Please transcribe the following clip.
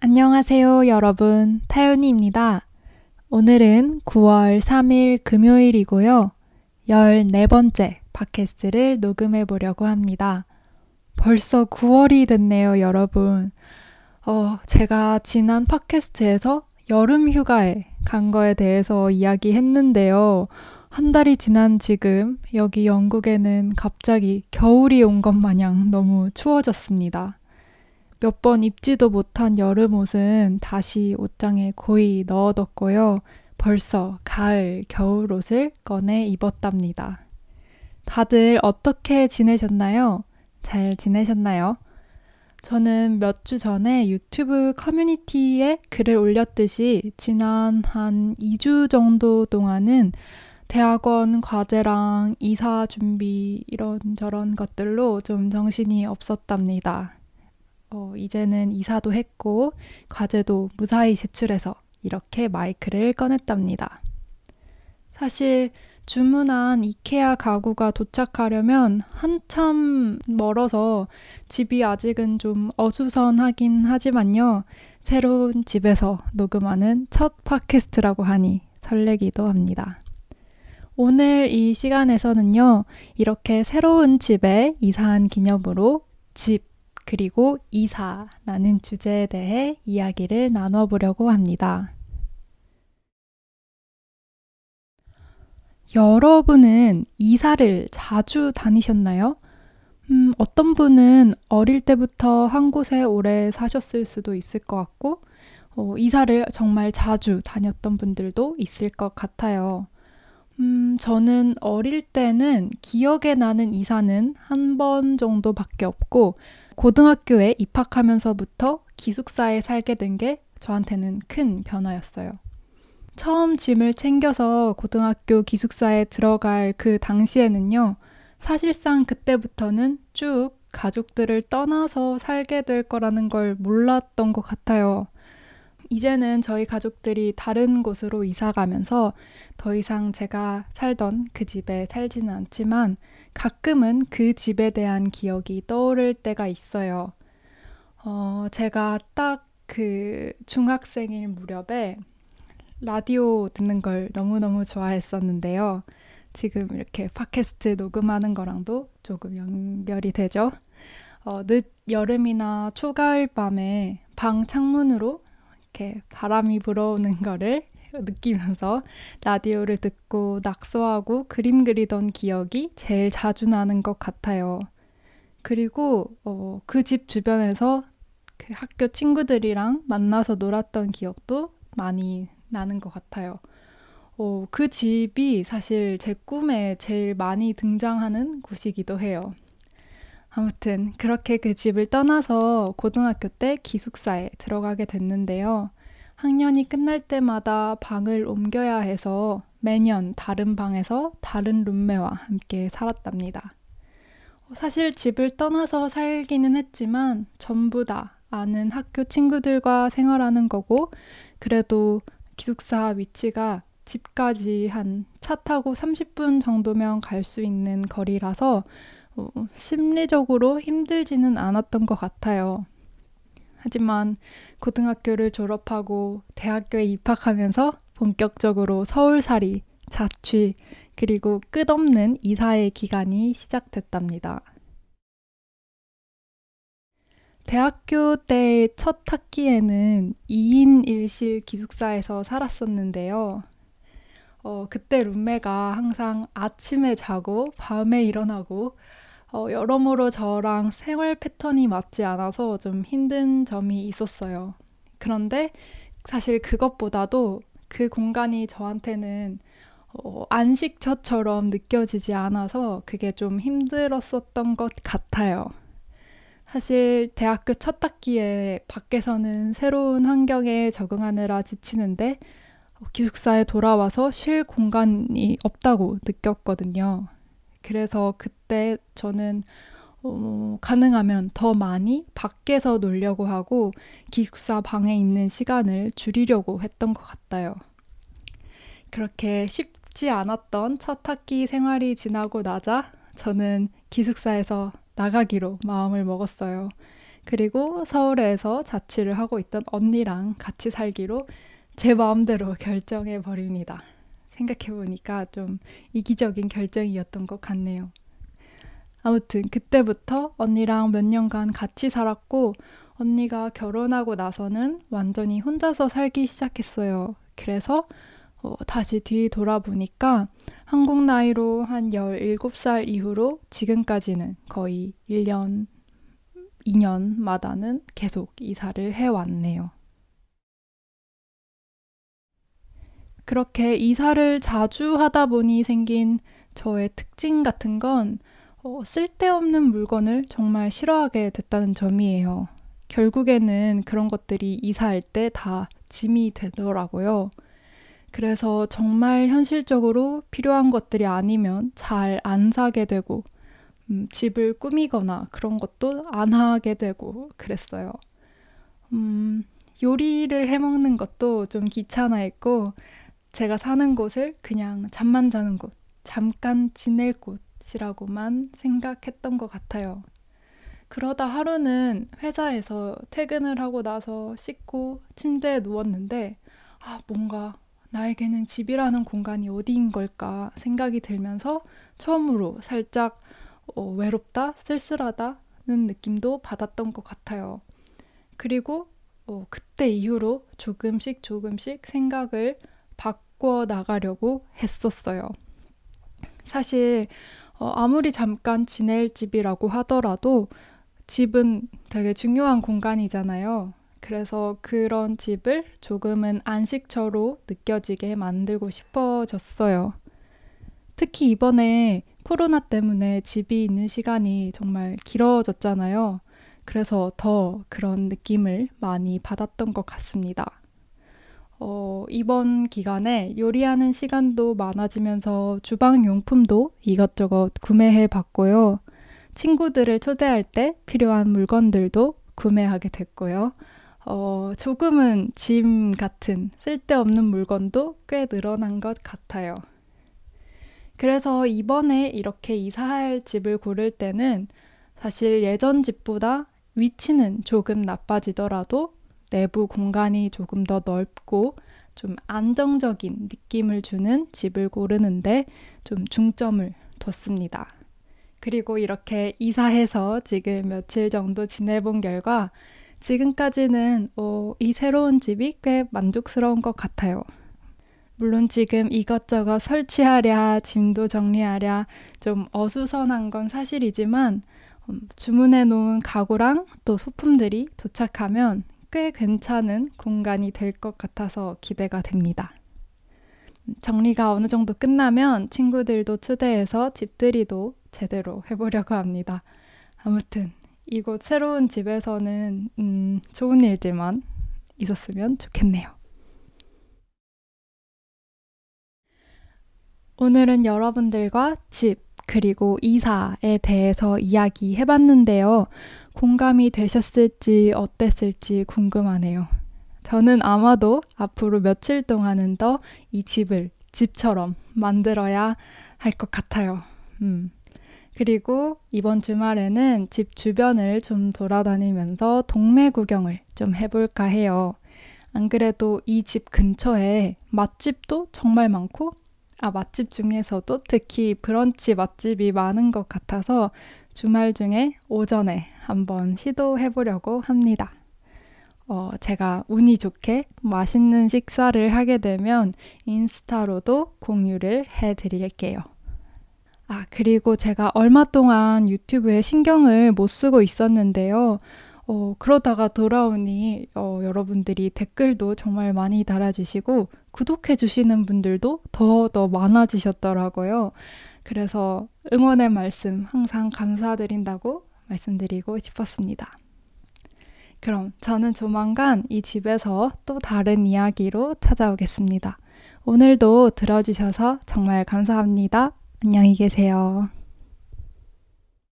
안녕하세요, 여러분. 타연이입니다. 오늘은 9월 3일 금요일이고요. 14번째 팟캐스트를 녹음해 보려고 합니다. 벌써 9월이 됐네요, 여러분. 어, 제가 지난 팟캐스트에서 여름 휴가에 간 거에 대해서 이야기했는데요. 한 달이 지난 지금 여기 영국에는 갑자기 겨울이 온 것 마냥 너무 추워졌습니다. 몇 번 입지도 못한 여름 옷은 다시 옷장에 고이 넣어뒀고요. 벌써 가을, 겨울 옷을 꺼내 입었답니다. 다들 어떻게 지내셨나요? 잘 지내셨나요? 저는 몇 주 전에 유튜브 커뮤니티에 글을 올렸듯이 지난 한 2주 정도 동안은 대학원 과제랑 이사 준비 이런저런 것들로 좀 정신이 없었답니다. 어, 이제는 이사도 했고 과제도 무사히 제출해서 이렇게 마이크를 꺼냈답니다. 사실 주문한 이케아 가구가 도착하려면 한참 멀어서 집이 아직은 좀 어수선하긴 하지만요. 새로운 집에서 녹음하는 첫 팟캐스트라고 하니 설레기도 합니다. 오늘 이 시간에서는요, 이렇게 새로운 집에 이사한 기념으로 집, 그리고 이사라는 주제에 대해 이야기를 나눠보려고 합니다. 여러분은 이사를 자주 다니셨나요? 음, 어떤 분은 어릴 때부터 한 곳에 오래 사셨을 수도 있을 것 같고, 어, 이사를 정말 자주 다녔던 분들도 있을 것 같아요. 음, 저는 어릴 때는 기억에 나는 이사는 한 번 정도밖에 없고, 고등학교에 입학하면서부터 기숙사에 살게 된 게 저한테는 큰 변화였어요. 처음 짐을 챙겨서 고등학교 기숙사에 들어갈 그 당시에는요, 사실상 그때부터는 쭉 가족들을 떠나서 살게 될 거라는 걸 몰랐던 것 같아요. 이제는 저희 가족들이 다른 곳으로 이사 가면서 더 이상 제가 살던 그 집에 살지는 않지만 가끔은 그 집에 대한 기억이 떠오를 때가 있어요. 어, 제가 딱 그 중학생일 무렵에 라디오 듣는 걸 너무너무 좋아했었는데요. 지금 이렇게 팟캐스트 녹음하는 거랑도 조금 연결이 되죠. 어, 늦 여름이나 초가을 밤에 방 창문으로 이렇게 바람이 불어오는 거를 느끼면서 라디오를 듣고 낙서하고 그림 그리던 기억이 제일 자주 나는 것 같아요. 그리고 어, 그 집 주변에서 그 학교 친구들이랑 만나서 놀았던 기억도 많이 나는 것 같아요. 어, 그 집이 사실 제 꿈에 제일 많이 등장하는 곳이기도 해요. 아무튼 그렇게 그 집을 떠나서 고등학교 때 기숙사에 들어가게 됐는데요. 학년이 끝날 때마다 방을 옮겨야 해서 매년 다른 방에서 다른 룸메와 함께 살았답니다. 사실 집을 떠나서 살기는 했지만 전부 다 아는 학교 친구들과 생활하는 거고 그래도 기숙사 위치가 집까지 한 차 타고 30분 정도면 갈 수 있는 거리라서 어, 심리적으로 힘들지는 않았던 것 같아요. 하지만 고등학교를 졸업하고 대학교에 입학하면서 본격적으로 서울살이, 자취, 그리고 끝없는 이사의 기간이 시작됐답니다. 대학교 때 첫 학기에는 2인 1실 기숙사에서 살았었는데요. 어, 그때 룸메가 항상 아침에 자고 밤에 일어나고 어, 여러모로 저랑 생활 패턴이 맞지 않아서 좀 힘든 점이 있었어요. 그런데 사실 그것보다도 그 공간이 저한테는 어, 안식처처럼 느껴지지 않아서 그게 좀 힘들었었던 것 같아요. 사실 대학교 첫 학기에 밖에서는 새로운 환경에 적응하느라 지치는데 기숙사에 돌아와서 쉴 공간이 없다고 느꼈거든요. 그래서 그때 저는 어, 가능하면 더 많이 밖에서 놀려고 하고 기숙사 방에 있는 시간을 줄이려고 했던 것 같아요. 그렇게 쉽지 않았던 첫 학기 생활이 지나고 나자 저는 기숙사에서 나가기로 마음을 먹었어요. 그리고 서울에서 자취를 하고 있던 언니랑 같이 살기로 제 마음대로 결정해 버립니다. 생각해 보니까 좀 이기적인 결정이었던 것 같네요. 아무튼 그때부터 언니랑 몇 년간 같이 살았고 언니가 결혼하고 나서는 완전히 혼자서 살기 시작했어요. 그래서 어, 다시 뒤 돌아보니까 한국 나이로 한 17살 이후로 지금까지는 거의 1년, 2년마다는 계속 이사를 해왔네요. 그렇게 이사를 자주 하다 보니 생긴 저의 특징 같은 건 어, 쓸데없는 물건을 정말 싫어하게 됐다는 점이에요. 결국에는 그런 것들이 이사할 때 다 짐이 되더라고요. 그래서 정말 현실적으로 필요한 것들이 아니면 잘 안 사게 되고, 음, 집을 꾸미거나 그런 것도 안 하게 되고 그랬어요. 음, 요리를 해 먹는 것도 좀 귀찮아했고, 제가 사는 곳을 그냥 잠만 자는 곳, 잠깐 지낼 곳이라고만 생각했던 것 같아요. 그러다 하루는 회사에서 퇴근을 하고 나서 씻고 침대에 누웠는데, 아, 뭔가 나에게는 집이라는 공간이 어디인 걸까 생각이 들면서 처음으로 살짝 어, 외롭다, 쓸쓸하다는 느낌도 받았던 것 같아요. 그리고 어, 그때 이후로 조금씩 조금씩 생각을 바꿔 나가려고 했었어요. 사실 어, 아무리 잠깐 지낼 집이라고 하더라도 집은 되게 중요한 공간이잖아요. 그래서 그런 집을 조금은 안식처로 느껴지게 만들고 싶어졌어요. 특히 이번에 코로나 때문에 집이 있는 시간이 정말 길어졌잖아요. 그래서 더 그런 느낌을 많이 받았던 것 같습니다. 어, 이번 기간에 요리하는 시간도 많아지면서 주방 용품도 이것저것 구매해 봤고요. 친구들을 초대할 때 필요한 물건들도 구매하게 됐고요. 어, 조금은 짐 같은 쓸데없는 물건도 꽤 늘어난 것 같아요. 그래서 이번에 이렇게 이사할 집을 고를 때는 사실 예전 집보다 위치는 조금 나빠지더라도 내부 공간이 조금 더 넓고 좀 안정적인 느낌을 주는 집을 고르는데 좀 중점을 뒀습니다. 그리고 이렇게 이사해서 지금 며칠 정도 지내본 결과 지금까지는 어, 이 새로운 집이 꽤 만족스러운 것 같아요. 물론 지금 이것저것 설치하랴, 짐도 정리하랴 좀 어수선한 건 사실이지만 음, 주문해 놓은 가구랑 또 소품들이 도착하면 꽤 괜찮은 공간이 될 것 같아서 기대가 됩니다. 정리가 어느 정도 끝나면 친구들도 초대해서 집들이도 제대로 해보려고 합니다. 아무튼 이곳 새로운 집에서는 음, 좋은 일들만 있었으면 좋겠네요. 오늘은 여러분들과 집, 그리고 이사에 대해서 이야기해 봤는데요. 공감이 되셨을지 어땠을지 궁금하네요. 저는 아마도 앞으로 며칠 동안은 더 이 집을 집처럼 만들어야 할 것 같아요. 음. 그리고 이번 주말에는 집 주변을 좀 돌아다니면서 동네 구경을 좀 해볼까 해요. 안 그래도 이 집 근처에 맛집도 정말 많고 아, 맛집 중에서도 특히 브런치 맛집이 많은 것 같아서 주말 중에 오전에 한번 시도해 보려고 합니다. 어, 제가 운이 좋게 맛있는 식사를 하게 되면 인스타로도 공유를 해 드릴게요. 아, 그리고 제가 얼마 동안 유튜브에 신경을 못 쓰고 있었는데요. 어, 그러다가 돌아오니 어, 여러분들이 댓글도 정말 많이 달아주시고 구독해주시는 분들도 더 더 많아지셨더라고요. 그래서 응원의 말씀 항상 감사드린다고 말씀드리고 싶었습니다. 그럼 저는 조만간 이 집에서 또 다른 이야기로 찾아오겠습니다. 오늘도 들어주셔서 정말 감사합니다. 안녕히 계세요.